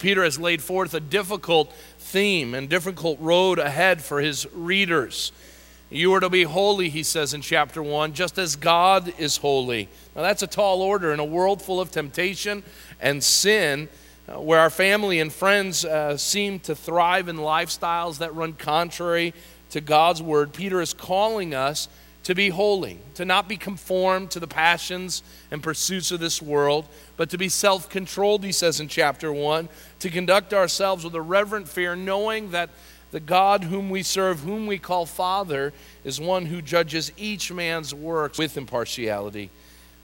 Peter has laid forth a difficult theme and difficult road ahead for his readers. You are to be holy, he says in chapter 1, just as God is holy. Now, that's a tall order in a world full of temptation and sin, uh, where our family and friends uh, seem to thrive in lifestyles that run contrary to God's word. Peter is calling us to be holy, to not be conformed to the passions and pursuits of this world, but to be self controlled, he says in chapter 1, to conduct ourselves with a reverent fear, knowing that the God whom we serve, whom we call Father, is one who judges each man's works with impartiality.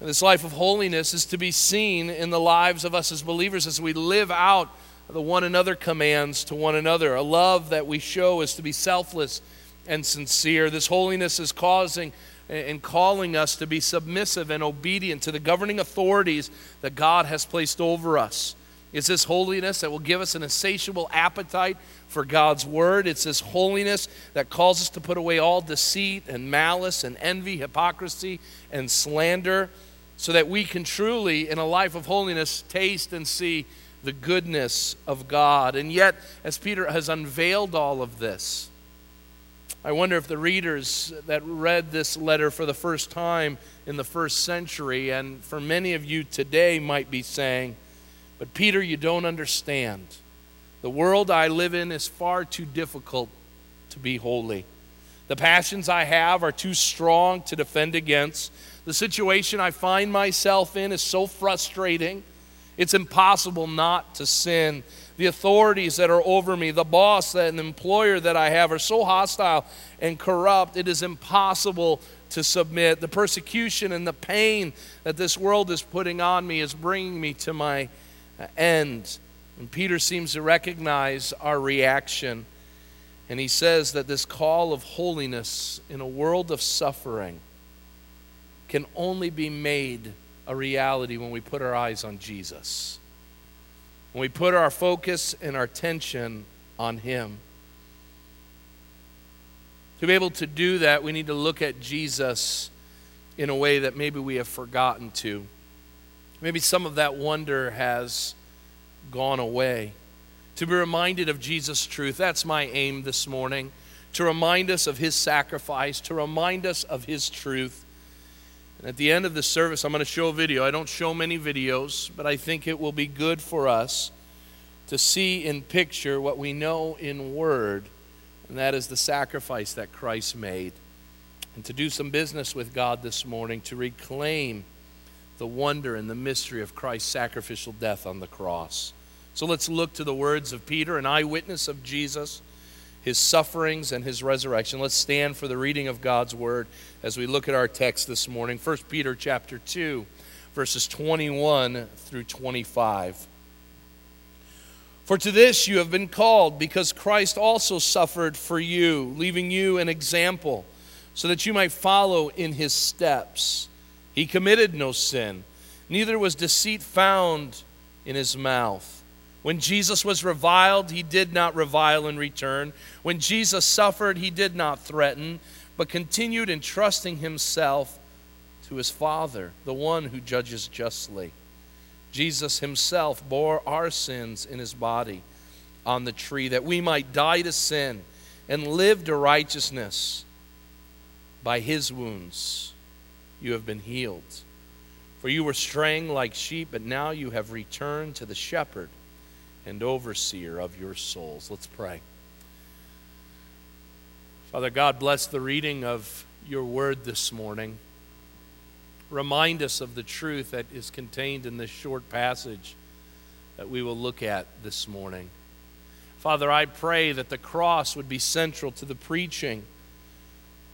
And this life of holiness is to be seen in the lives of us as believers as we live out the one another commands to one another. A love that we show is to be selfless and sincere. This holiness is causing and calling us to be submissive and obedient to the governing authorities that God has placed over us. It's this holiness that will give us an insatiable appetite for God's word. It's this holiness that calls us to put away all deceit and malice and envy, hypocrisy and slander, so that we can truly, in a life of holiness, taste and see the goodness of God. And yet, as Peter has unveiled all of this, I wonder if the readers that read this letter for the first time in the first century, and for many of you today, might be saying, But Peter, you don't understand. The world I live in is far too difficult to be holy. The passions I have are too strong to defend against. The situation I find myself in is so frustrating, it's impossible not to sin the authorities that are over me, the boss that and employer that I have are so hostile and corrupt, it is impossible to submit. The persecution and the pain that this world is putting on me is bringing me to my uh, end. And Peter seems to recognize our reaction. And he says that this call of holiness in a world of suffering can only be made a reality when we put our eyes on Jesus when we put our focus and our attention on Him. To be able to do that, we need to look at Jesus in a way that maybe we have forgotten to. Maybe some of that wonder has gone away. To be reminded of Jesus' truth. That's my aim this morning. To remind us of His sacrifice, to remind us of His truth and at the end of the service, I'm going to show a video. I don't show many videos, but I think it will be good for us to see in picture what we know in word, and that is the sacrifice that Christ made. And to do some business with God this morning to reclaim the wonder and the mystery of Christ's sacrificial death on the cross. So let's look to the words of Peter, an eyewitness of Jesus his sufferings and his resurrection. Let's stand for the reading of God's word as we look at our text this morning. 1 Peter chapter 2, verses 21 through 25. For to this you have been called, because Christ also suffered for you, leaving you an example, so that you might follow in his steps. He committed no sin, neither was deceit found in his mouth. When Jesus was reviled, he did not revile in return. When Jesus suffered, he did not threaten, but continued entrusting himself to his Father, the one who judges justly. Jesus himself bore our sins in his body on the tree, that we might die to sin and live to righteousness. By his wounds you have been healed. For you were straying like sheep, but now you have returned to the shepherd and overseer of your souls. Let's pray. Father God, bless the reading of your word this morning. Remind us of the truth that is contained in this short passage that we will look at this morning. Father, I pray that the cross would be central to the preaching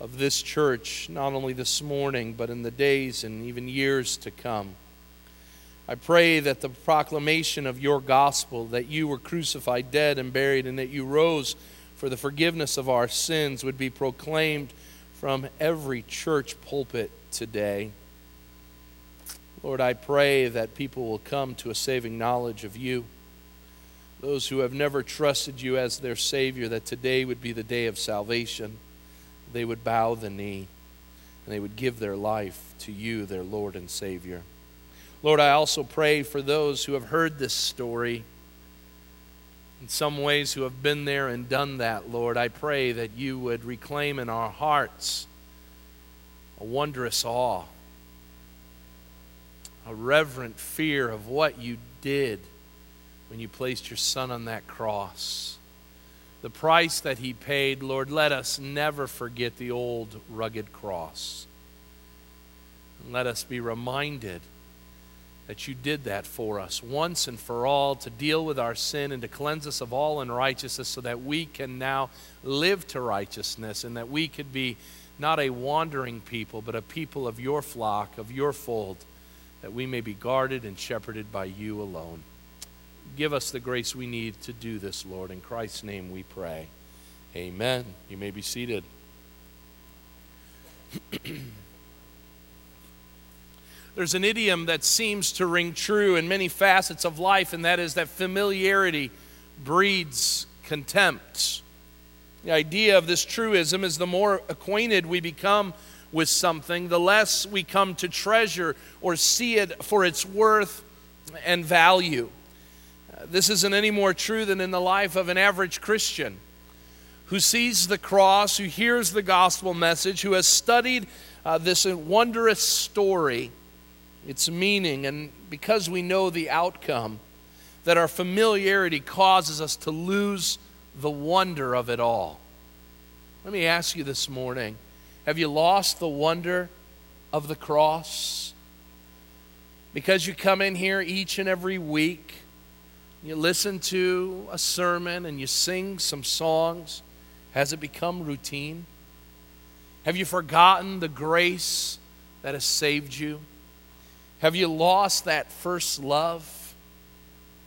of this church, not only this morning, but in the days and even years to come. I pray that the proclamation of your gospel, that you were crucified, dead, and buried, and that you rose for the forgiveness of our sins, would be proclaimed from every church pulpit today. Lord, I pray that people will come to a saving knowledge of you. Those who have never trusted you as their Savior, that today would be the day of salvation. They would bow the knee and they would give their life to you, their Lord and Savior. Lord, I also pray for those who have heard this story in some ways who have been there and done that, Lord, I pray that you would reclaim in our hearts a wondrous awe, a reverent fear of what you did when you placed your Son on that cross. The price that he paid, Lord, let us never forget the old rugged cross. And let us be reminded that you did that for us once and for all to deal with our sin and to cleanse us of all unrighteousness so that we can now live to righteousness and that we could be not a wandering people, but a people of your flock, of your fold, that we may be guarded and shepherded by you alone. Give us the grace we need to do this, Lord. In Christ's name we pray. Amen. You may be seated. There's an idiom that seems to ring true in many facets of life, and that is that familiarity breeds contempt. The idea of this truism is the more acquainted we become with something, the less we come to treasure or see it for its worth and value. This isn't any more true than in the life of an average Christian who sees the cross, who hears the gospel message, who has studied uh, this wondrous story its meaning, and because we know the outcome, that our familiarity causes us to lose the wonder of it all. Let me ask you this morning have you lost the wonder of the cross? Because you come in here each and every week, you listen to a sermon and you sing some songs, has it become routine? Have you forgotten the grace that has saved you? Have you lost that first love?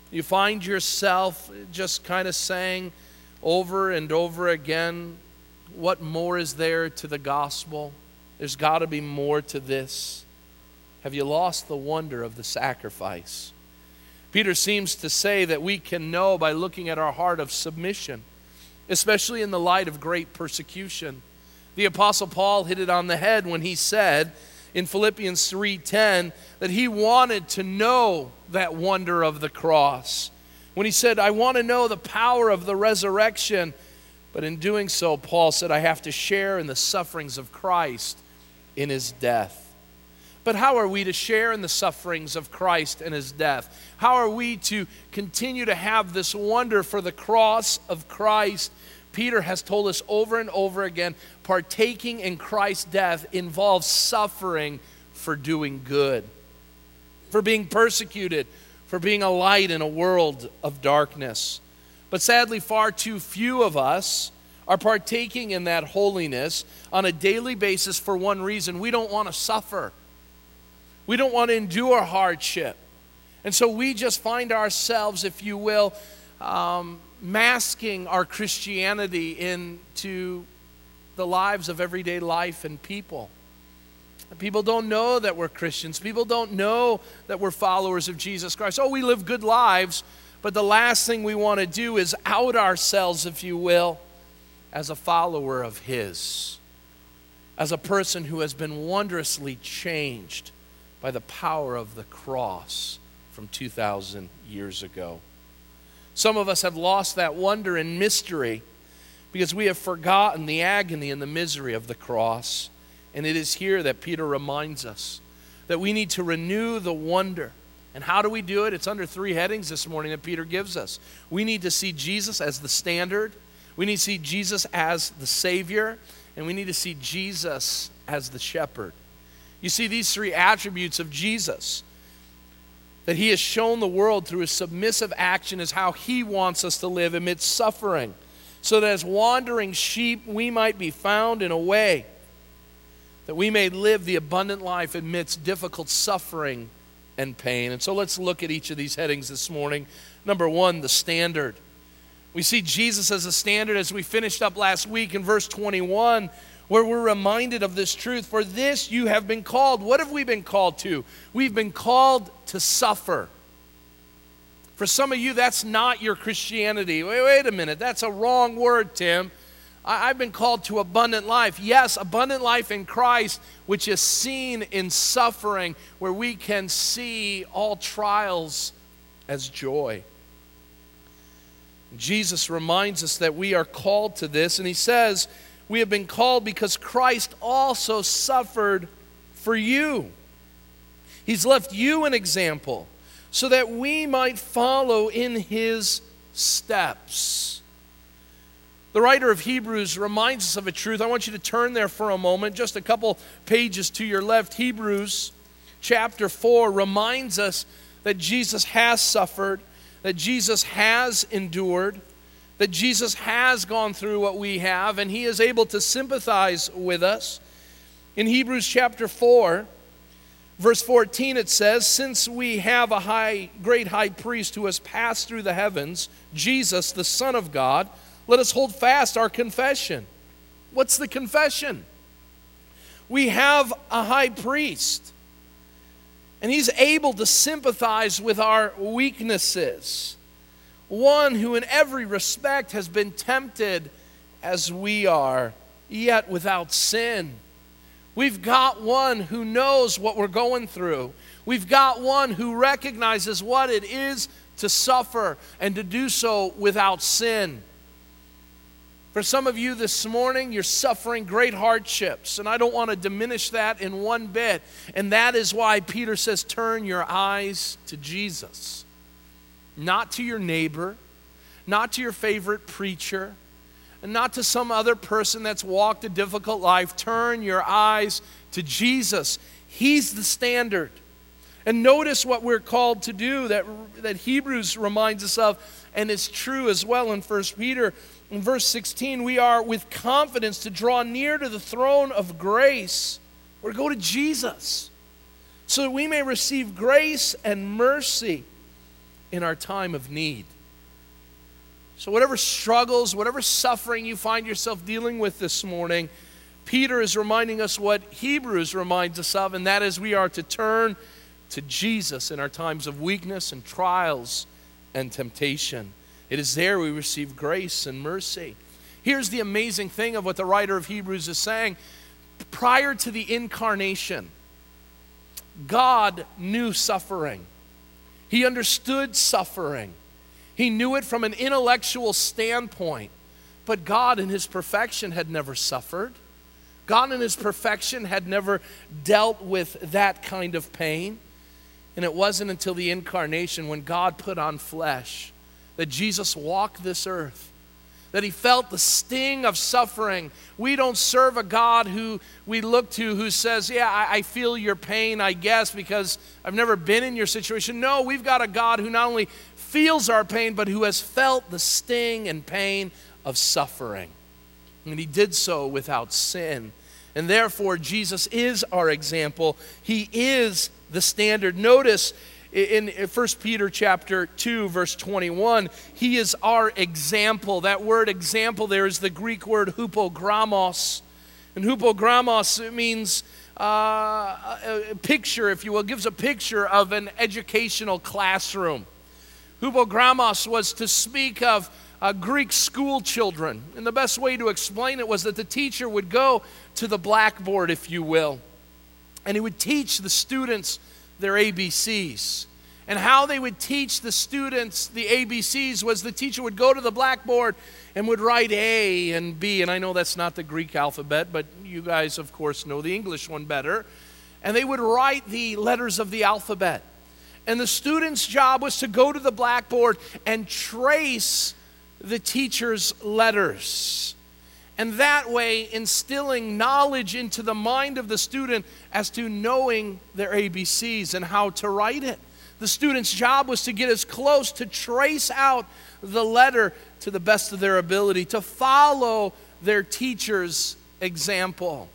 You find yourself just kind of saying over and over again, What more is there to the gospel? There's got to be more to this. Have you lost the wonder of the sacrifice? Peter seems to say that we can know by looking at our heart of submission, especially in the light of great persecution. The Apostle Paul hit it on the head when he said, in Philippians 3:10 that he wanted to know that wonder of the cross. When he said, "I want to know the power of the resurrection," but in doing so Paul said, "I have to share in the sufferings of Christ in his death." But how are we to share in the sufferings of Christ and his death? How are we to continue to have this wonder for the cross of Christ Peter has told us over and over again partaking in Christ's death involves suffering for doing good, for being persecuted, for being a light in a world of darkness. But sadly, far too few of us are partaking in that holiness on a daily basis for one reason we don't want to suffer, we don't want to endure hardship. And so we just find ourselves, if you will, um, masking our Christianity into the lives of everyday life and people. People don't know that we're Christians. People don't know that we're followers of Jesus Christ. Oh, we live good lives, but the last thing we want to do is out ourselves, if you will, as a follower of His, as a person who has been wondrously changed by the power of the cross from 2,000 years ago. Some of us have lost that wonder and mystery because we have forgotten the agony and the misery of the cross. And it is here that Peter reminds us that we need to renew the wonder. And how do we do it? It's under three headings this morning that Peter gives us. We need to see Jesus as the standard, we need to see Jesus as the Savior, and we need to see Jesus as the shepherd. You see, these three attributes of Jesus that he has shown the world through his submissive action is how he wants us to live amidst suffering, so that as wandering sheep we might be found in a way that we may live the abundant life amidst difficult suffering and pain. And so let's look at each of these headings this morning. Number one, the standard. We see Jesus as a standard as we finished up last week in verse 21 where we're reminded of this truth. For this you have been called. What have we been called to? We've been called to suffer. For some of you, that's not your Christianity. Wait, wait a minute. That's a wrong word, Tim. I, I've been called to abundant life. Yes, abundant life in Christ, which is seen in suffering, where we can see all trials as joy. Jesus reminds us that we are called to this, and he says, We have been called because Christ also suffered for you. He's left you an example so that we might follow in his steps. The writer of Hebrews reminds us of a truth. I want you to turn there for a moment, just a couple pages to your left. Hebrews chapter 4 reminds us that Jesus has suffered, that Jesus has endured, that Jesus has gone through what we have, and he is able to sympathize with us. In Hebrews chapter 4, verse 14, it says, Since we have a high, great high priest who has passed through the heavens, Jesus, the Son of God, let us hold fast our confession. What's the confession? We have a high priest, and he's able to sympathize with our weaknesses. One who, in every respect, has been tempted as we are, yet without sin. We've got one who knows what we're going through. We've got one who recognizes what it is to suffer and to do so without sin. For some of you this morning, you're suffering great hardships, and I don't want to diminish that in one bit. And that is why Peter says, Turn your eyes to Jesus, not to your neighbor, not to your favorite preacher, and not to some other person that's walked a difficult life. Turn your eyes to Jesus. He's the standard. And notice what we're called to do that, that Hebrews reminds us of, and it's true as well in 1 Peter in verse 16, we are with confidence to draw near to the throne of grace or go to Jesus so that we may receive grace and mercy in our time of need. So, whatever struggles, whatever suffering you find yourself dealing with this morning, Peter is reminding us what Hebrews reminds us of, and that is we are to turn to Jesus in our times of weakness and trials and temptation. It is there we receive grace and mercy. Here's the amazing thing of what the writer of Hebrews is saying. Prior to the incarnation, God knew suffering. He understood suffering. He knew it from an intellectual standpoint. But God, in His perfection, had never suffered. God, in His perfection, had never dealt with that kind of pain. And it wasn't until the incarnation when God put on flesh that Jesus walked this earth, that he felt the sting of suffering. We don't serve a God who we look to who says, Yeah, I, I, feel your pain, I guess, because I've never been in your situation. No, we've got a God who not only feels our pain, but who has felt the sting and pain of suffering. And he did so without sin. And therefore, Jesus is our example. He is the standard. Notice in 1 Peter chapter 2 verse 21, he is our example. That word example there is the Greek word hupogrammos. And hupogrammos means uh, a picture, if you will, gives a picture of an educational classroom. Hupogrammos was to speak of uh, Greek school children. And the best way to explain it was that the teacher would go to the blackboard, if you will, and he would teach the students their ABCs. And how they would teach the students the ABCs was the teacher would go to the blackboard and would write A and B. And I know that's not the Greek alphabet, but you guys, of course, know the English one better. And they would write the letters of the alphabet. And the student's job was to go to the blackboard and trace the teacher's letters and that way instilling knowledge into the mind of the student as to knowing their ABCs and how to write it. The student's job was to get as close to trace out the letter to the best of their ability, to follow their teacher's example.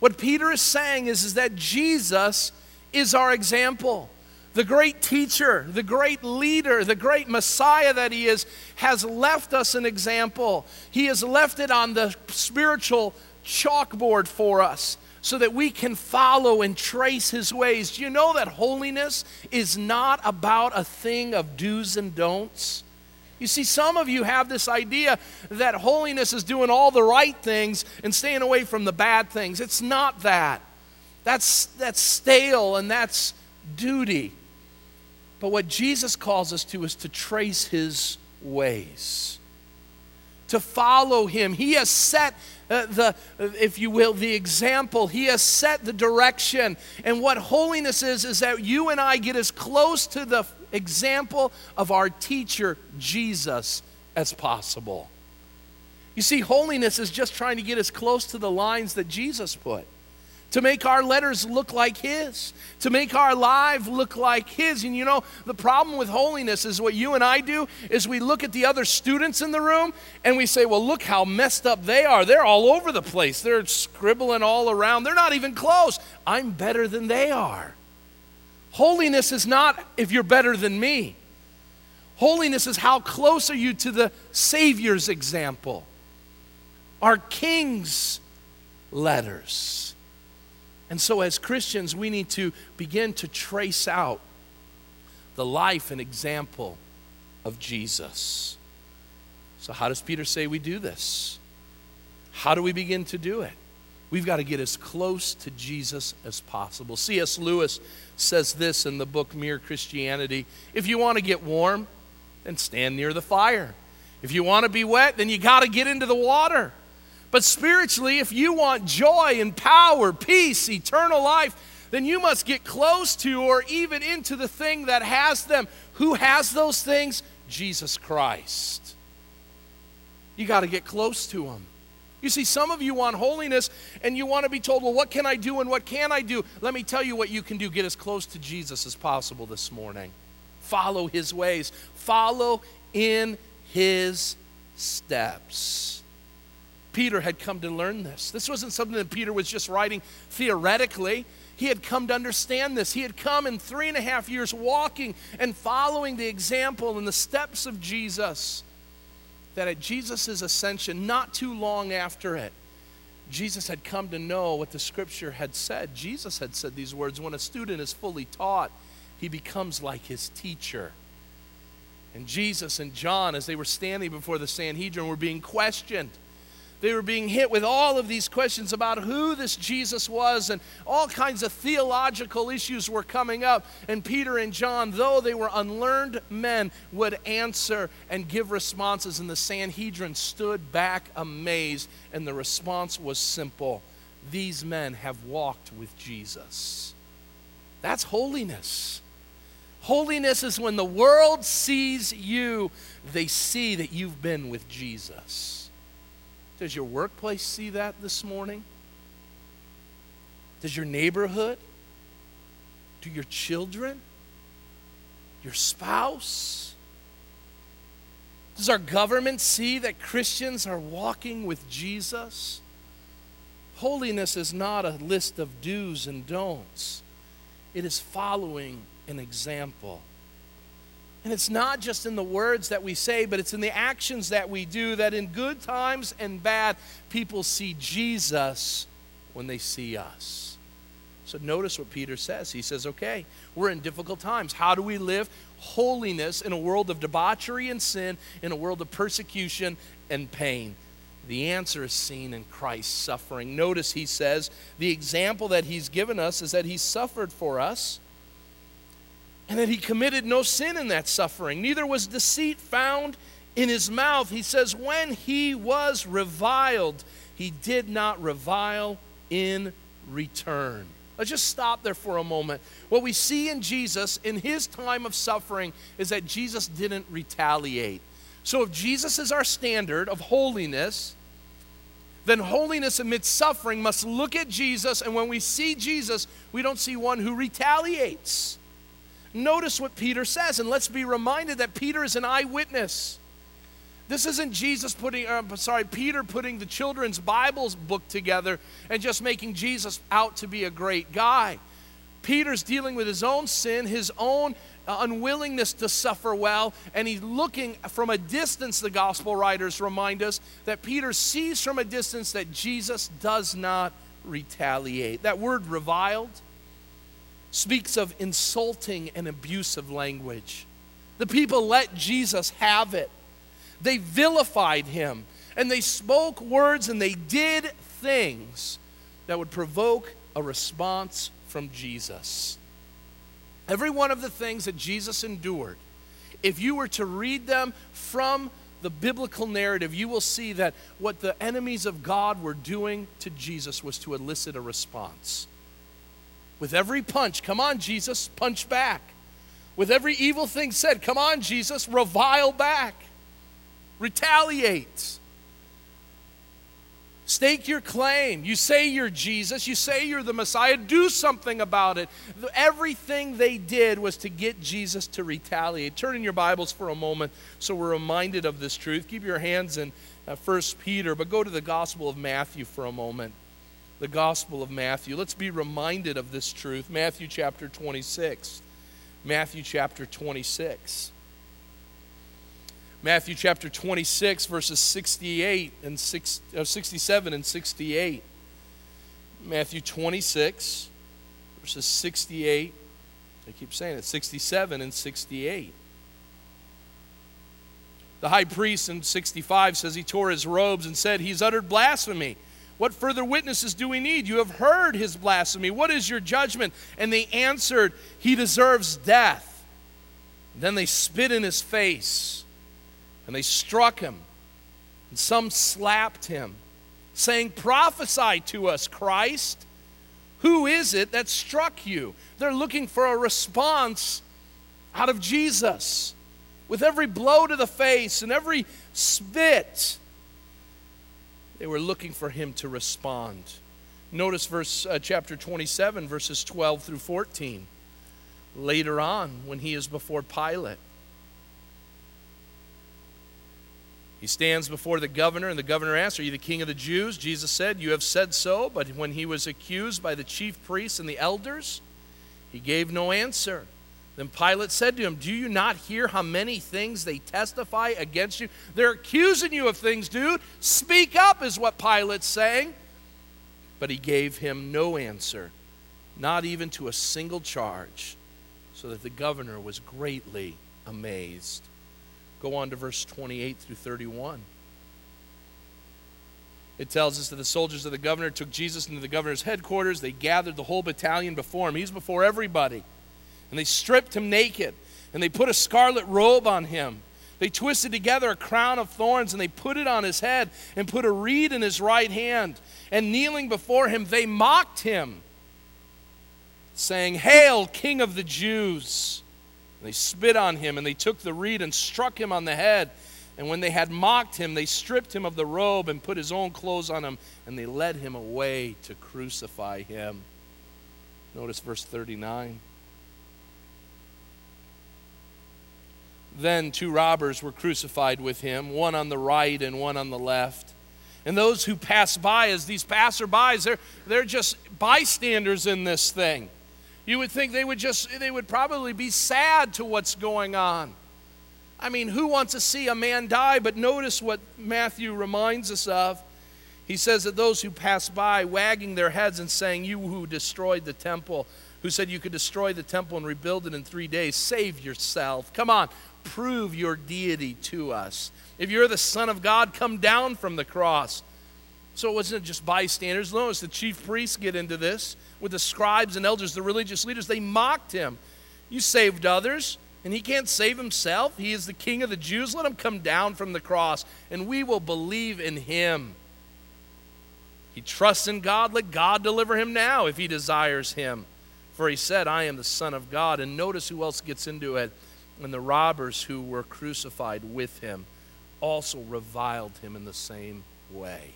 What Peter is saying is, is that Jesus is our example the great teacher, the great leader, the great Messiah that he is, has left us an example. He has left it on the spiritual chalkboard for us so that we can follow and trace his ways. Do you know that holiness is not about a thing of do's and don'ts? You see, some of you have this idea that holiness is doing all the right things and staying away from the bad things. It's not that. That's, that's stale and that's duty. But what Jesus calls us to is to trace his ways. To follow him. He has set uh, the, if you will, the example. He has set the direction. And what holiness is, is that you and I get as close to the example of our teacher, Jesus, as possible. You see, holiness is just trying to get as close to the lines that Jesus put to make our letters look like His, to make our life look like His. And you know, the problem with holiness is what you and I do is we look at the other students in the room and we say, well, look how messed up they are. They're all over the place, they're scribbling all around, they're not even close. I'm better than they are. Holiness is not if you're better than me. Holiness is how close are you to the Savior's example, our King's letters. And so, as Christians, we need to begin to trace out the life and example of Jesus. So, how does Peter say we do this? How do we begin to do it? We've got to get as close to Jesus as possible. C.S. Lewis says this in the book Mere Christianity If you want to get warm, then stand near the fire. If you want to be wet, then you got to get into the water. But spiritually, if you want joy and power, peace, eternal life, then you must get close to or even into the thing that has them. Who has those things? Jesus Christ. You got to get close to Him. You see, some of you want holiness and you want to be told, well, what can I do and what can I do? Let me tell you what you can do. Get as close to Jesus as possible this morning. Follow His ways, follow in His steps. Peter had come to learn this. This wasn't something that Peter was just writing theoretically. He had come to understand this. He had come in three and a half years walking and following the example and the steps of Jesus. That at Jesus' ascension, not too long after it, Jesus had come to know what the scripture had said. Jesus had said these words when a student is fully taught, he becomes like his teacher. And Jesus and John, as they were standing before the Sanhedrin, were being questioned. They were being hit with all of these questions about who this Jesus was, and all kinds of theological issues were coming up. And Peter and John, though they were unlearned men, would answer and give responses. And the Sanhedrin stood back amazed, and the response was simple These men have walked with Jesus. That's holiness. Holiness is when the world sees you, they see that you've been with Jesus. Does your workplace see that this morning? Does your neighborhood? Do your children? Your spouse? Does our government see that Christians are walking with Jesus? Holiness is not a list of do's and don'ts, it is following an example. And it's not just in the words that we say, but it's in the actions that we do that in good times and bad, people see Jesus when they see us. So notice what Peter says. He says, okay, we're in difficult times. How do we live holiness in a world of debauchery and sin, in a world of persecution and pain? The answer is seen in Christ's suffering. Notice he says, the example that he's given us is that he suffered for us and that he committed no sin in that suffering. Neither was deceit found in his mouth. He says, when he was reviled, he did not revile in return. Let's just stop there for a moment. What we see in Jesus in his time of suffering is that Jesus didn't retaliate. So if Jesus is our standard of holiness, then holiness amidst suffering must look at Jesus, and when we see Jesus, we don't see one who retaliates. Notice what Peter says, and let's be reminded that Peter is an eyewitness. This isn't Jesus putting, uh, sorry, Peter putting the children's Bibles book together and just making Jesus out to be a great guy. Peter's dealing with his own sin, his own uh, unwillingness to suffer well, and he's looking from a distance, the gospel writers remind us, that Peter sees from a distance that Jesus does not retaliate. That word reviled, speaks of insulting and abusive language. The people let Jesus have it. They vilified him and they spoke words and they did things that would provoke a response from Jesus. Every one of the things that Jesus endured if you were to read them from the biblical narrative, you will see that what the enemies of God were doing to Jesus was to elicit a response. With every punch, come on, Jesus, punch back. With every evil thing said, come on, Jesus, revile back, retaliate. Stake your claim. You say you're Jesus. You say you're the Messiah. Do something about it. Everything they did was to get Jesus to retaliate. Turn in your Bibles for a moment so we're reminded of this truth. Keep your hands in uh, 1 Peter, but go to the Gospel of Matthew for a moment. The Gospel of Matthew. Let's be reminded of this truth. Matthew chapter 26. Matthew chapter 26. Matthew chapter 26, verses 68 and 6, uh, 67 and 68. Matthew 26, verses 68. I keep saying it, 67 and 68. The high priest in 65 says he tore his robes and said, He's uttered blasphemy. What further witnesses do we need? You have heard his blasphemy. What is your judgment? And they answered, He deserves death. Then they spit in his face and they struck him. And some slapped him, saying, Prophesy to us, Christ. Who is it that struck you? They're looking for a response out of Jesus. With every blow to the face and every spit, they were looking for him to respond. Notice verse uh, chapter 27 verses 12 through 14. Later on when he is before Pilate, He stands before the governor, and the governor asks, Are you the king of the Jews? Jesus said, You have said so. But when he was accused by the chief priests and the elders, he gave no answer. Then Pilate said to him, Do you not hear how many things they testify against you? They're accusing you of things, dude. Speak up, is what Pilate's saying. But he gave him no answer, not even to a single charge, so that the governor was greatly amazed. Go on to verse 28 through 31. It tells us that the soldiers of the governor took Jesus into the governor's headquarters. They gathered the whole battalion before him. He's before everybody. And they stripped him naked. And they put a scarlet robe on him. They twisted together a crown of thorns and they put it on his head and put a reed in his right hand. And kneeling before him, they mocked him, saying, Hail, King of the Jews! And they spit on him, and they took the reed and struck him on the head. And when they had mocked him, they stripped him of the robe and put his own clothes on him, and they led him away to crucify him. Notice verse 39. Then two robbers were crucified with him, one on the right and one on the left. And those who pass by, as these passerbys, they're, they're just bystanders in this thing. You would think they would just, they would probably be sad to what's going on. I mean, who wants to see a man die? But notice what Matthew reminds us of. He says that those who pass by, wagging their heads and saying, You who destroyed the temple, who said you could destroy the temple and rebuild it in three days, save yourself. Come on, prove your deity to us. If you're the Son of God, come down from the cross. So it wasn't just bystanders. Notice the chief priests get into this with the scribes and elders, the religious leaders. They mocked him. You saved others, and he can't save himself. He is the king of the Jews. Let him come down from the cross, and we will believe in him. He trusts in God. Let God deliver him now if he desires him. For he said, I am the Son of God. And notice who else gets into it. And the robbers who were crucified with him also reviled him in the same way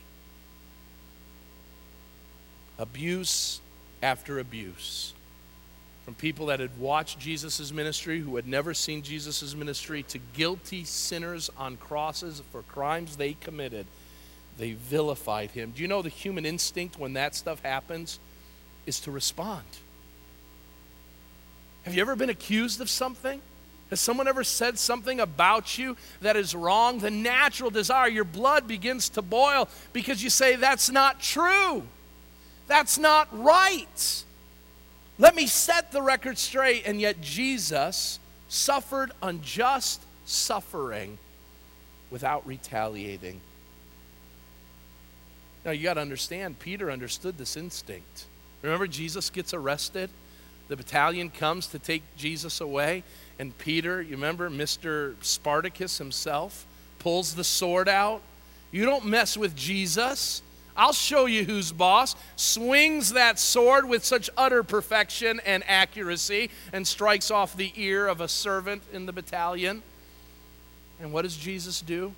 abuse after abuse from people that had watched Jesus' ministry, who had never seen Jesus' ministry, to guilty sinners on crosses for crimes they committed. They vilified him. Do you know the human instinct when that stuff happens is to respond? Have you ever been accused of something? Has someone ever said something about you that is wrong? The natural desire, your blood begins to boil because you say, That's not true. That's not right. Let me set the record straight. And yet, Jesus suffered unjust suffering without retaliating. Now, you got to understand, Peter understood this instinct. Remember, Jesus gets arrested the battalion comes to take Jesus away, and Peter, you remember, Mr. Spartacus himself, pulls the sword out. You don't mess with Jesus. I'll show you who's boss. Swings that sword with such utter perfection and accuracy and strikes off the ear of a servant in the battalion. And what does Jesus do?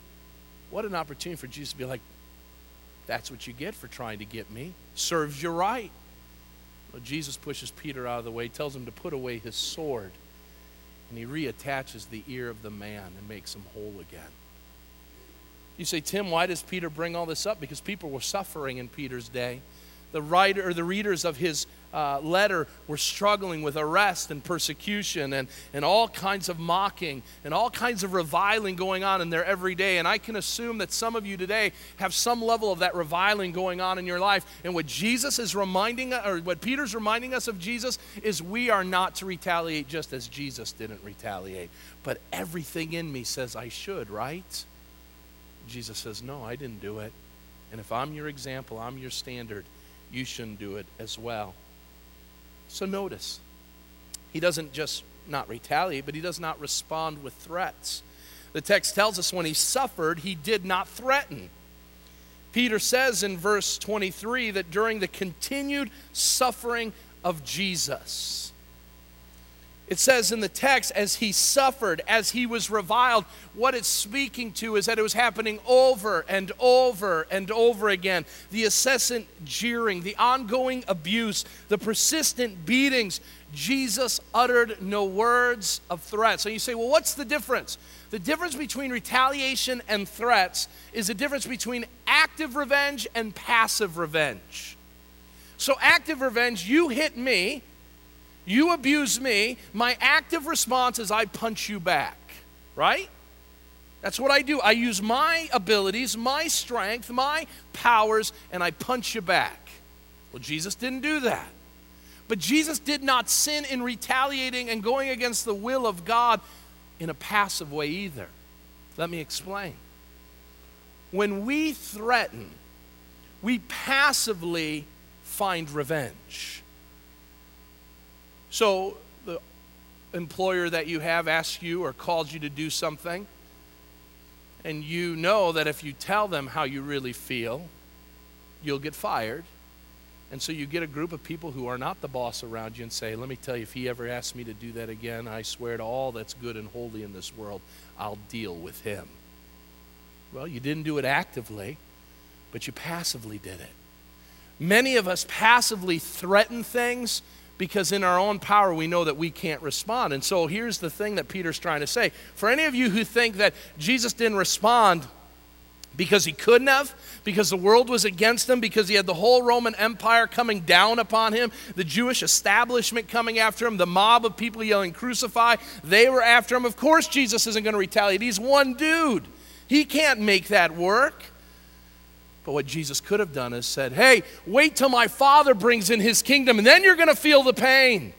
What an opportunity for Jesus to be like, that's what you get for trying to get me. Serves you right. Well, Jesus pushes Peter out of the way, tells him to put away his sword, and he reattaches the ear of the man and makes him whole again. You say, Tim, why does Peter bring all this up? Because people were suffering in Peter's day. The writer or the readers of his uh, letter were struggling with arrest and persecution and, and all kinds of mocking and all kinds of reviling going on in their everyday. And I can assume that some of you today have some level of that reviling going on in your life. And what Jesus is reminding us, or what Peter's reminding us of Jesus is we are not to retaliate just as Jesus didn't retaliate. But everything in me says I should, right? Jesus says, No, I didn't do it. And if I'm your example, I'm your standard, you shouldn't do it as well. So notice, he doesn't just not retaliate, but he does not respond with threats. The text tells us when he suffered, he did not threaten. Peter says in verse 23 that during the continued suffering of Jesus, it says in the text, as he suffered, as he was reviled, what it's speaking to is that it was happening over and over and over again. The incessant jeering, the ongoing abuse, the persistent beatings. Jesus uttered no words of threats. So you say, well, what's the difference? The difference between retaliation and threats is the difference between active revenge and passive revenge. So, active revenge, you hit me, you abuse me. My active response is I punch you back, right? That's what I do. I use my abilities, my strength, my powers, and I punch you back. Well, Jesus didn't do that. But Jesus did not sin in retaliating and going against the will of God in a passive way either. Let me explain. When we threaten, we passively find revenge. So the employer that you have asks you or calls you to do something, and you know that if you tell them how you really feel, you'll get fired. And so you get a group of people who are not the boss around you and say, Let me tell you, if he ever asks me to do that again, I swear to all that's good and holy in this world, I'll deal with him. Well, you didn't do it actively, but you passively did it. Many of us passively threaten things because in our own power we know that we can't respond. And so here's the thing that Peter's trying to say. For any of you who think that Jesus didn't respond because he couldn't have, because the world was against him, because he had the whole Roman Empire coming down upon him, the Jewish establishment coming after him, the mob of people yelling, Crucify, they were after him. Of course, Jesus isn't going to retaliate. He's one dude, he can't make that work. But what Jesus could have done is said, Hey, wait till my Father brings in his kingdom, and then you're going to feel the pain.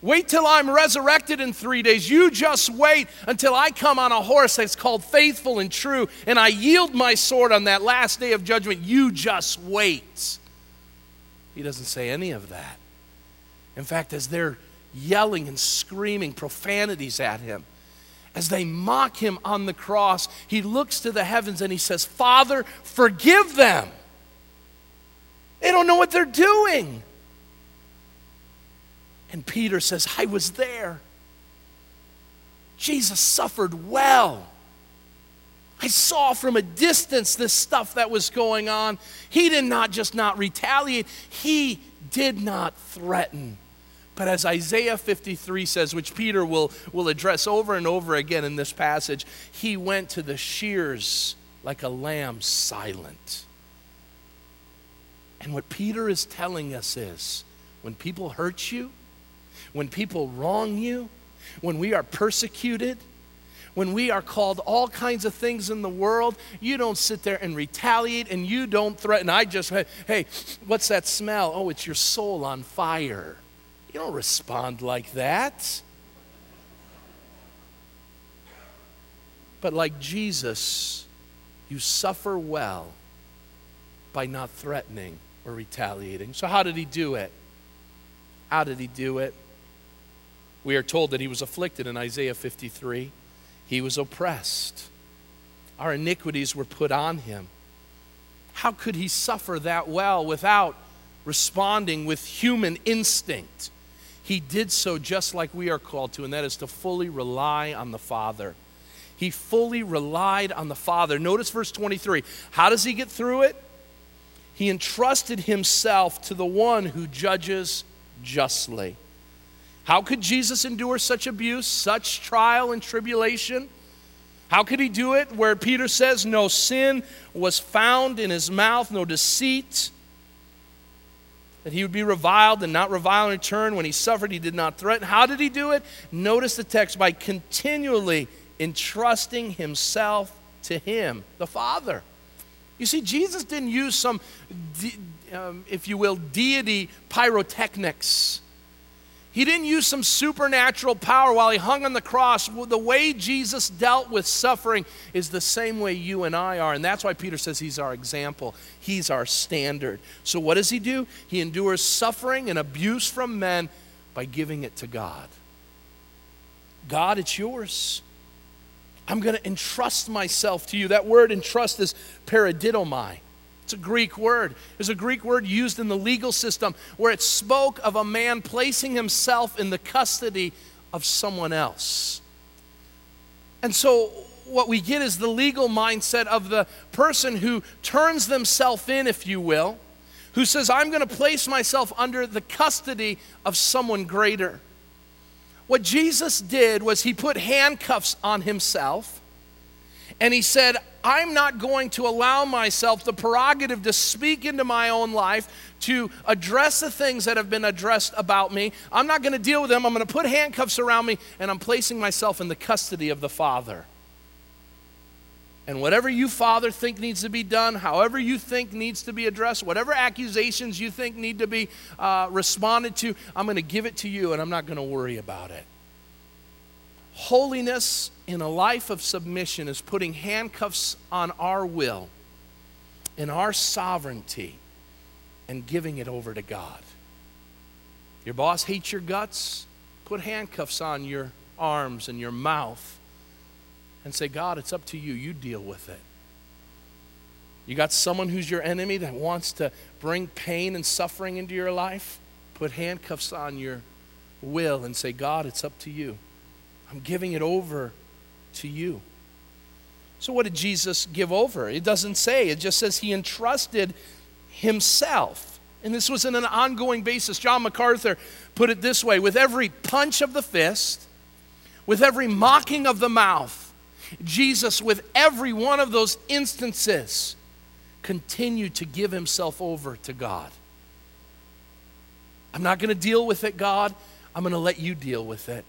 Wait till I'm resurrected in three days. You just wait until I come on a horse that's called faithful and true, and I yield my sword on that last day of judgment. You just wait. He doesn't say any of that. In fact, as they're yelling and screaming profanities at him, as they mock him on the cross, he looks to the heavens and he says, Father, forgive them. They don't know what they're doing. And Peter says, I was there. Jesus suffered well. I saw from a distance this stuff that was going on. He did not just not retaliate, he did not threaten. But as Isaiah 53 says, which Peter will, will address over and over again in this passage, he went to the shears like a lamb silent. And what Peter is telling us is when people hurt you, when people wrong you, when we are persecuted, when we are called all kinds of things in the world, you don't sit there and retaliate and you don't threaten. I just, hey, what's that smell? Oh, it's your soul on fire. You don't respond like that. But like Jesus, you suffer well by not threatening or retaliating. So, how did he do it? How did he do it? We are told that he was afflicted in Isaiah 53. He was oppressed. Our iniquities were put on him. How could he suffer that well without responding with human instinct? He did so just like we are called to, and that is to fully rely on the Father. He fully relied on the Father. Notice verse 23. How does he get through it? He entrusted himself to the one who judges justly. How could Jesus endure such abuse, such trial and tribulation? How could he do it where Peter says, No sin was found in his mouth, no deceit? That he would be reviled and not revile in return. When he suffered, he did not threaten. How did he do it? Notice the text by continually entrusting himself to him, the Father. You see, Jesus didn't use some, um, if you will, deity pyrotechnics he didn't use some supernatural power while he hung on the cross. The way Jesus dealt with suffering is the same way you and I are. And that's why Peter says he's our example, he's our standard. So, what does he do? He endures suffering and abuse from men by giving it to God. God, it's yours. I'm going to entrust myself to you. That word entrust is paradidomai. A Greek word. It's a Greek word used in the legal system where it spoke of a man placing himself in the custody of someone else. And so, what we get is the legal mindset of the person who turns themselves in, if you will, who says, I'm going to place myself under the custody of someone greater. What Jesus did was he put handcuffs on himself and he said, I'm not going to allow myself the prerogative to speak into my own life, to address the things that have been addressed about me. I'm not going to deal with them. I'm going to put handcuffs around me, and I'm placing myself in the custody of the Father. And whatever you, Father, think needs to be done, however you think needs to be addressed, whatever accusations you think need to be uh, responded to, I'm going to give it to you, and I'm not going to worry about it. Holiness in a life of submission is putting handcuffs on our will and our sovereignty and giving it over to God. Your boss hates your guts, put handcuffs on your arms and your mouth and say, God, it's up to you. You deal with it. You got someone who's your enemy that wants to bring pain and suffering into your life? Put handcuffs on your will and say, God, it's up to you. I'm giving it over to you. So, what did Jesus give over? It doesn't say, it just says he entrusted himself. And this was in an ongoing basis. John MacArthur put it this way with every punch of the fist, with every mocking of the mouth, Jesus, with every one of those instances, continued to give himself over to God. I'm not going to deal with it, God. I'm going to let you deal with it.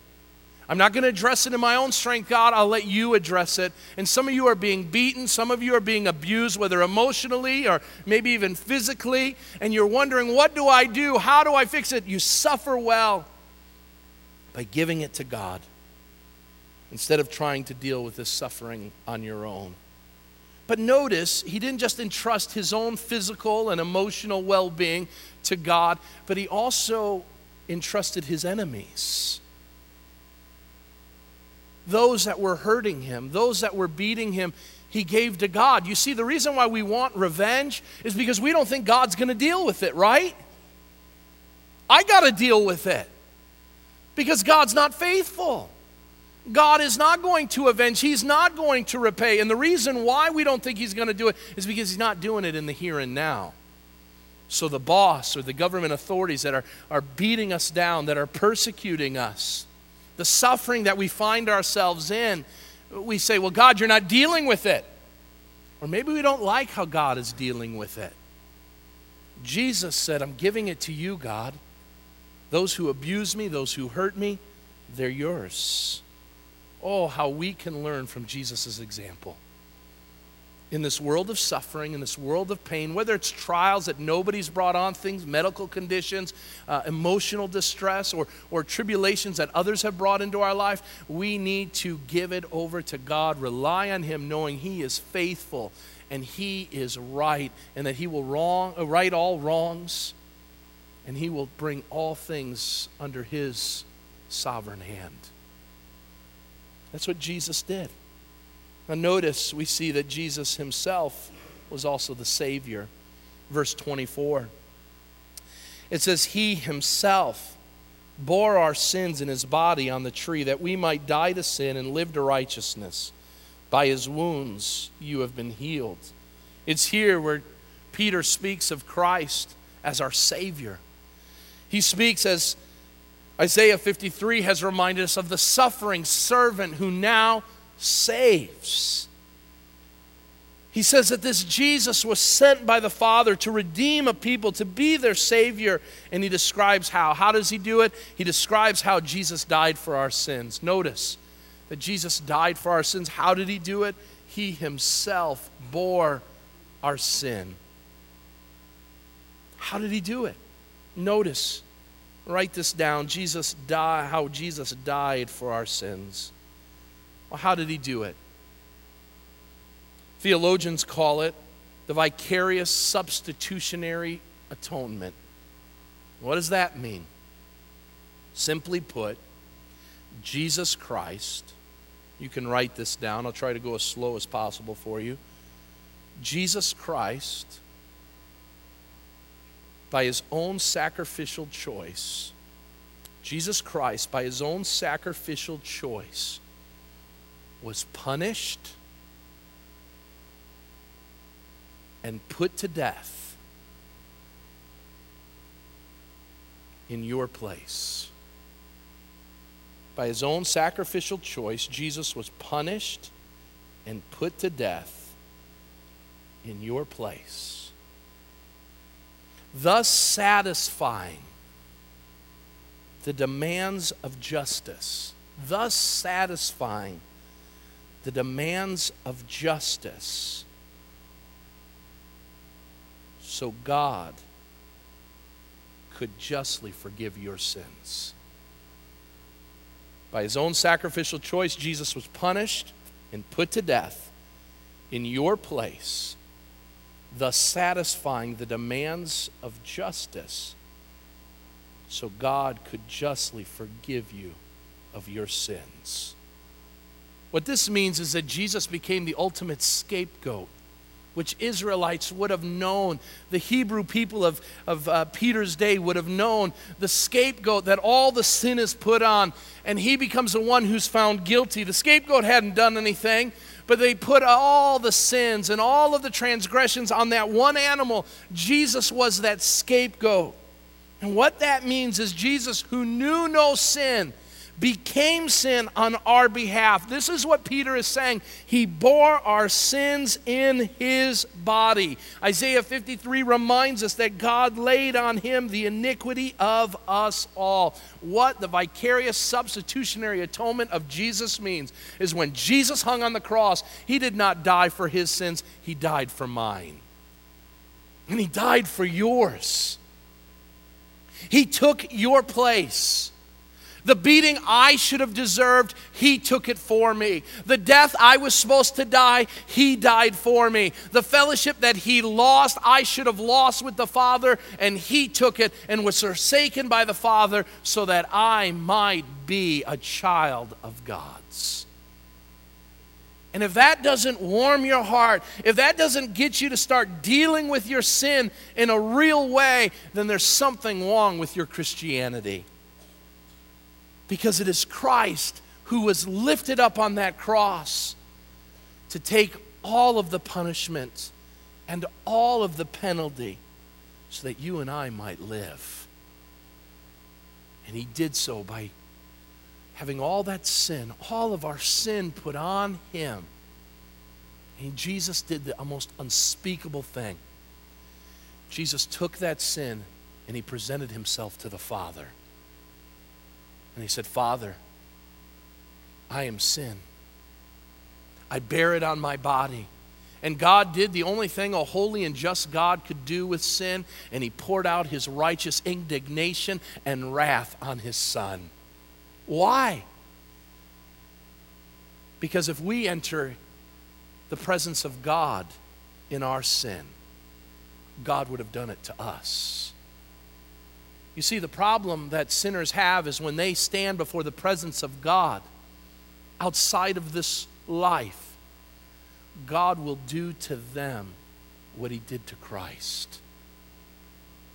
I'm not going to address it in my own strength, God. I'll let you address it. And some of you are being beaten, some of you are being abused, whether emotionally or maybe even physically, and you're wondering, what do I do? How do I fix it? You suffer well by giving it to God instead of trying to deal with this suffering on your own. But notice, he didn't just entrust his own physical and emotional well being to God, but he also entrusted his enemies those that were hurting him, those that were beating him, he gave to God. You see, the reason why we want revenge is because we don't think God's going to deal with it, right? I got to deal with it because God's not faithful. God is not going to avenge, He's not going to repay. And the reason why we don't think He's going to do it is because He's not doing it in the here and now. So the boss or the government authorities that are, are beating us down, that are persecuting us, the suffering that we find ourselves in, we say, Well, God, you're not dealing with it. Or maybe we don't like how God is dealing with it. Jesus said, I'm giving it to you, God. Those who abuse me, those who hurt me, they're yours. Oh, how we can learn from Jesus' example in this world of suffering, in this world of pain, whether it's trials that nobody's brought on, things, medical conditions, uh, emotional distress, or, or tribulations that others have brought into our life, we need to give it over to God, rely on Him, knowing He is faithful and He is right, and that He will wrong, uh, right all wrongs. and he will bring all things under his sovereign hand. That's what Jesus did. Now, notice we see that Jesus himself was also the Savior. Verse 24. It says, He himself bore our sins in his body on the tree that we might die to sin and live to righteousness. By his wounds you have been healed. It's here where Peter speaks of Christ as our Savior. He speaks as Isaiah 53 has reminded us of the suffering servant who now saves. He says that this Jesus was sent by the Father to redeem a people, to be their Savior. And he describes how. How does he do it? He describes how Jesus died for our sins. Notice that Jesus died for our sins. How did he do it? He himself bore our sin. How did he do it? Notice, write this down. Jesus died, how Jesus died for our sins. Well, how did he do it? Theologians call it the vicarious substitutionary atonement. What does that mean? Simply put, Jesus Christ, you can write this down. I'll try to go as slow as possible for you. Jesus Christ, by his own sacrificial choice, Jesus Christ, by his own sacrificial choice, was punished and put to death in your place. By his own sacrificial choice, Jesus was punished and put to death in your place, thus satisfying the demands of justice, thus satisfying the demands of justice so God could justly forgive your sins. By his own sacrificial choice, Jesus was punished and put to death in your place, thus satisfying the demands of justice, so God could justly forgive you of your sins. What this means is that Jesus became the ultimate scapegoat which Israelites would have known, the Hebrew people of, of uh, Peter's day would have known, the scapegoat that all the sin is put on, and he becomes the one who's found guilty. The scapegoat hadn't done anything, but they put all the sins and all of the transgressions on that one animal. Jesus was that scapegoat. And what that means is Jesus, who knew no sin, became sin on our behalf. This is what Peter is saying. He bore our sins in his body. Isaiah 53 reminds us that God laid on him the iniquity of us all. What the vicarious substitutionary atonement of Jesus means is when Jesus hung on the cross, he did not die for his sins, he died for mine. And he died for yours. He took your place. The beating I should have deserved, He took it for me. The death I was supposed to die, He died for me. The fellowship that He lost, I should have lost with the Father, and He took it and was forsaken by the Father so that I might be a child of God's. And if that doesn't warm your heart, if that doesn't get you to start dealing with your sin in a real way, then there's something wrong with your Christianity because it is Christ who was lifted up on that cross to take all of the punishment and all of the penalty so that you and I might live. And he did so by having all that sin, all of our sin put on him. And Jesus did the almost unspeakable thing. Jesus took that sin and he presented himself to the Father. And he said, Father, I am sin. I bear it on my body. And God did the only thing a holy and just God could do with sin, and He poured out His righteous indignation and wrath on His Son. Why? Because if we enter the presence of God in our sin, God would have done it to us. You see, the problem that sinners have is when they stand before the presence of God outside of this life, God will do to them what he did to Christ.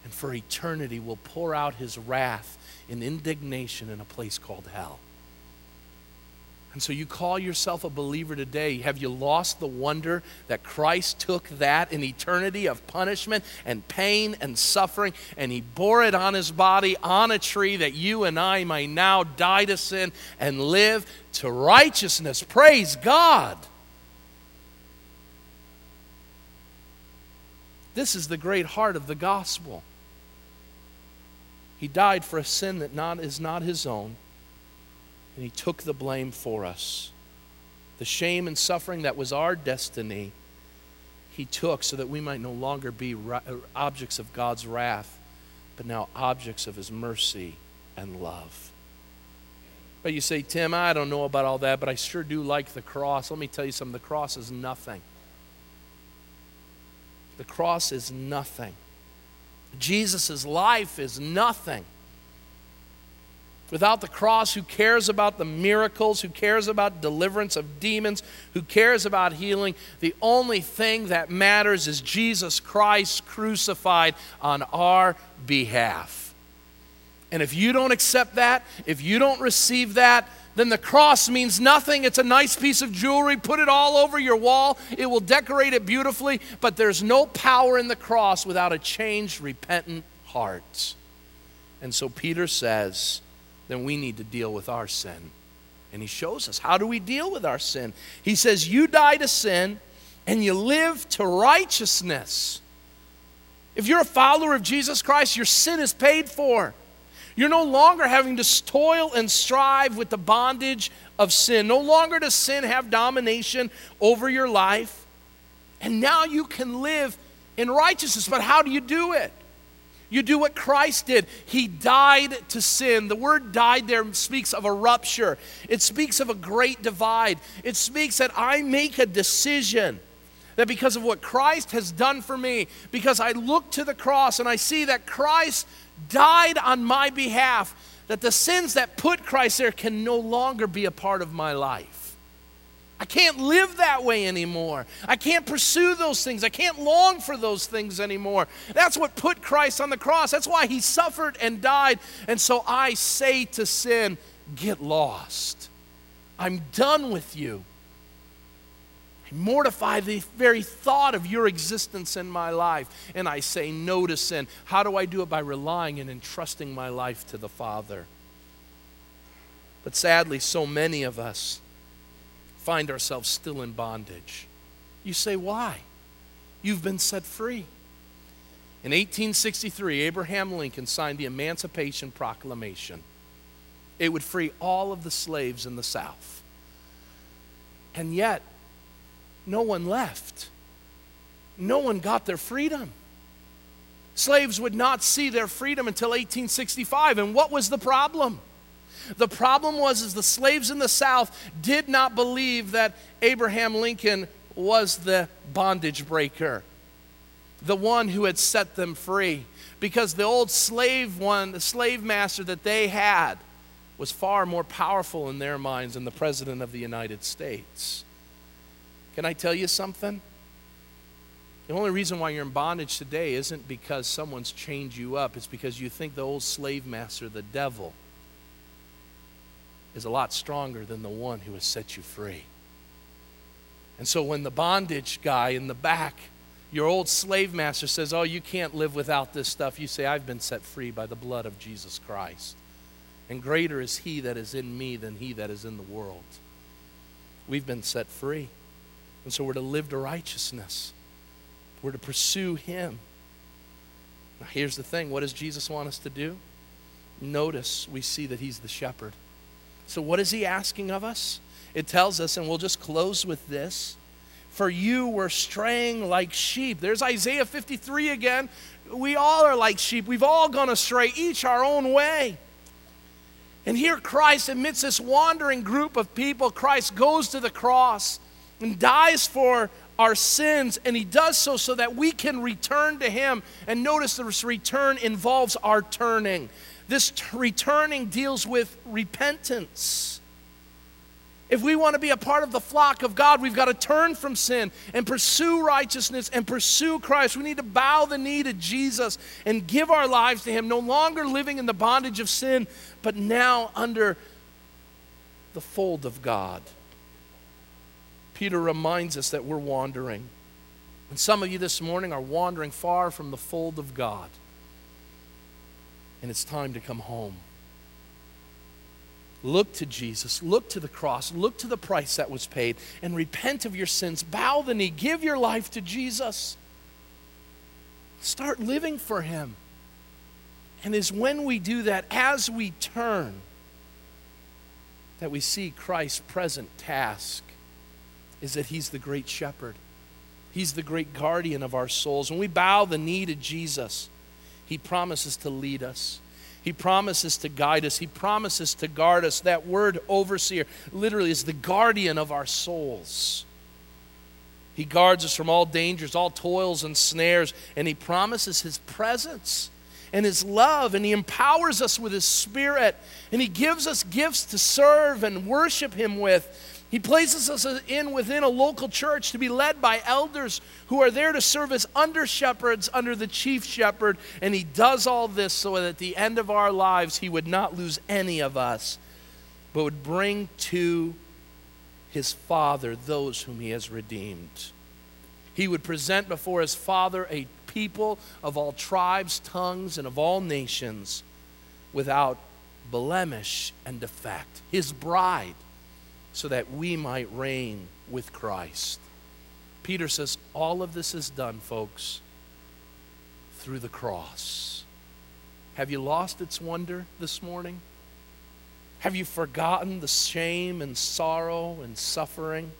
And for eternity will pour out his wrath in indignation in a place called hell. And so you call yourself a believer today. Have you lost the wonder that Christ took that in eternity of punishment and pain and suffering and he bore it on his body on a tree that you and I may now die to sin and live to righteousness? Praise God. This is the great heart of the gospel. He died for a sin that not, is not his own and He took the blame for us. The shame and suffering that was our destiny, He took so that we might no longer be uh, objects of God's wrath, but now objects of His mercy and love. But you say, Tim, I don't know about all that, but I sure do like the cross. Let me tell you something the cross is nothing. The cross is nothing. Jesus' life is nothing. Without the cross, who cares about the miracles, who cares about deliverance of demons, who cares about healing? The only thing that matters is Jesus Christ crucified on our behalf. And if you don't accept that, if you don't receive that, then the cross means nothing. It's a nice piece of jewelry. Put it all over your wall. It will decorate it beautifully, but there's no power in the cross without a changed, repentant heart. And so Peter says, then we need to deal with our sin. And he shows us how do we deal with our sin. He says, You die to sin and you live to righteousness. If you're a follower of Jesus Christ, your sin is paid for. You're no longer having to toil and strive with the bondage of sin. No longer does sin have domination over your life. And now you can live in righteousness. But how do you do it? You do what Christ did. He died to sin. The word died there speaks of a rupture, it speaks of a great divide. It speaks that I make a decision that because of what Christ has done for me, because I look to the cross and I see that Christ died on my behalf, that the sins that put Christ there can no longer be a part of my life. I can't live that way anymore. I can't pursue those things. I can't long for those things anymore. That's what put Christ on the cross. That's why he suffered and died. And so I say to sin, get lost. I'm done with you. I mortify the very thought of your existence in my life. And I say no to sin. How do I do it? By relying and entrusting my life to the Father. But sadly, so many of us, find ourselves still in bondage. You say, why? You've been set free. In 1863, Abraham Lincoln signed the Emancipation Proclamation. It would free all of the slaves in the South. And yet, no one left. No one got their freedom. Slaves would not see their freedom until 1865. And what was the problem? The problem was is the slaves in the South did not believe that Abraham Lincoln was the bondage breaker, the one who had set them free. Because the old slave one, the slave master that they had, was far more powerful in their minds than the President of the United States. Can I tell you something? The only reason why you're in bondage today isn't because someone's chained you up, it's because you think the old slave master, the devil, is a lot stronger than the one who has set you free. And so when the bondage guy in the back, your old slave master says, Oh, you can't live without this stuff, you say, I've been set free by the blood of Jesus Christ. And greater is he that is in me than he that is in the world. We've been set free. And so we're to live to righteousness, we're to pursue him. Now, here's the thing what does Jesus want us to do? Notice we see that he's the shepherd. So, what is he asking of us? It tells us, and we'll just close with this For you were straying like sheep. There's Isaiah 53 again. We all are like sheep. We've all gone astray, each our own way. And here Christ, amidst this wandering group of people, Christ goes to the cross and dies for our sins, and He does so so that we can return to Him. And notice this return involves our turning. This t- returning deals with repentance. If we want to be a part of the flock of God, we've got to turn from sin and pursue righteousness and pursue Christ. We need to bow the knee to Jesus and give our lives to Him, no longer living in the bondage of sin, but now under the fold of God. Peter reminds us that we're wandering. And some of you this morning are wandering far from the fold of God. And it's time to come home. Look to Jesus, look to the cross, look to the price that was paid, and repent of your sins. Bow the knee, give your life to Jesus. Start living for Him. And it's when we do that, as we turn, that we see Christ's present task is that He's the great shepherd. He's the great guardian of our souls. When we bow the knee to Jesus, He promises to lead us. He promises to guide us. He promises to guard us. That word overseer literally is the guardian of our souls. He guards us from all dangers, all toils and snares, and He promises His presence and His love, and He empowers us with His Spirit, and He gives us gifts to serve and worship Him with. He places us in within a local church to be led by elders who are there to serve as under shepherds under the chief shepherd. And he does all this so that at the end of our lives, he would not lose any of us, but would bring to his Father those whom he has redeemed. He would present before his Father a people of all tribes, tongues, and of all nations without blemish and defect. His bride so that we might reign with Christ. Peter says, All of this is done, folks, through the cross. Have you lost its wonder this morning? Have you forgotten the shame and sorrow and suffering?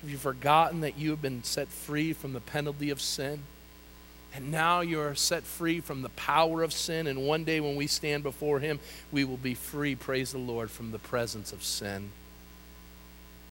Have you forgotten that you have been set free from the penalty of sin? And now you're set free from the power of sin. And one day when we stand before Him, we will be free, praise the Lord, from the presence of sin.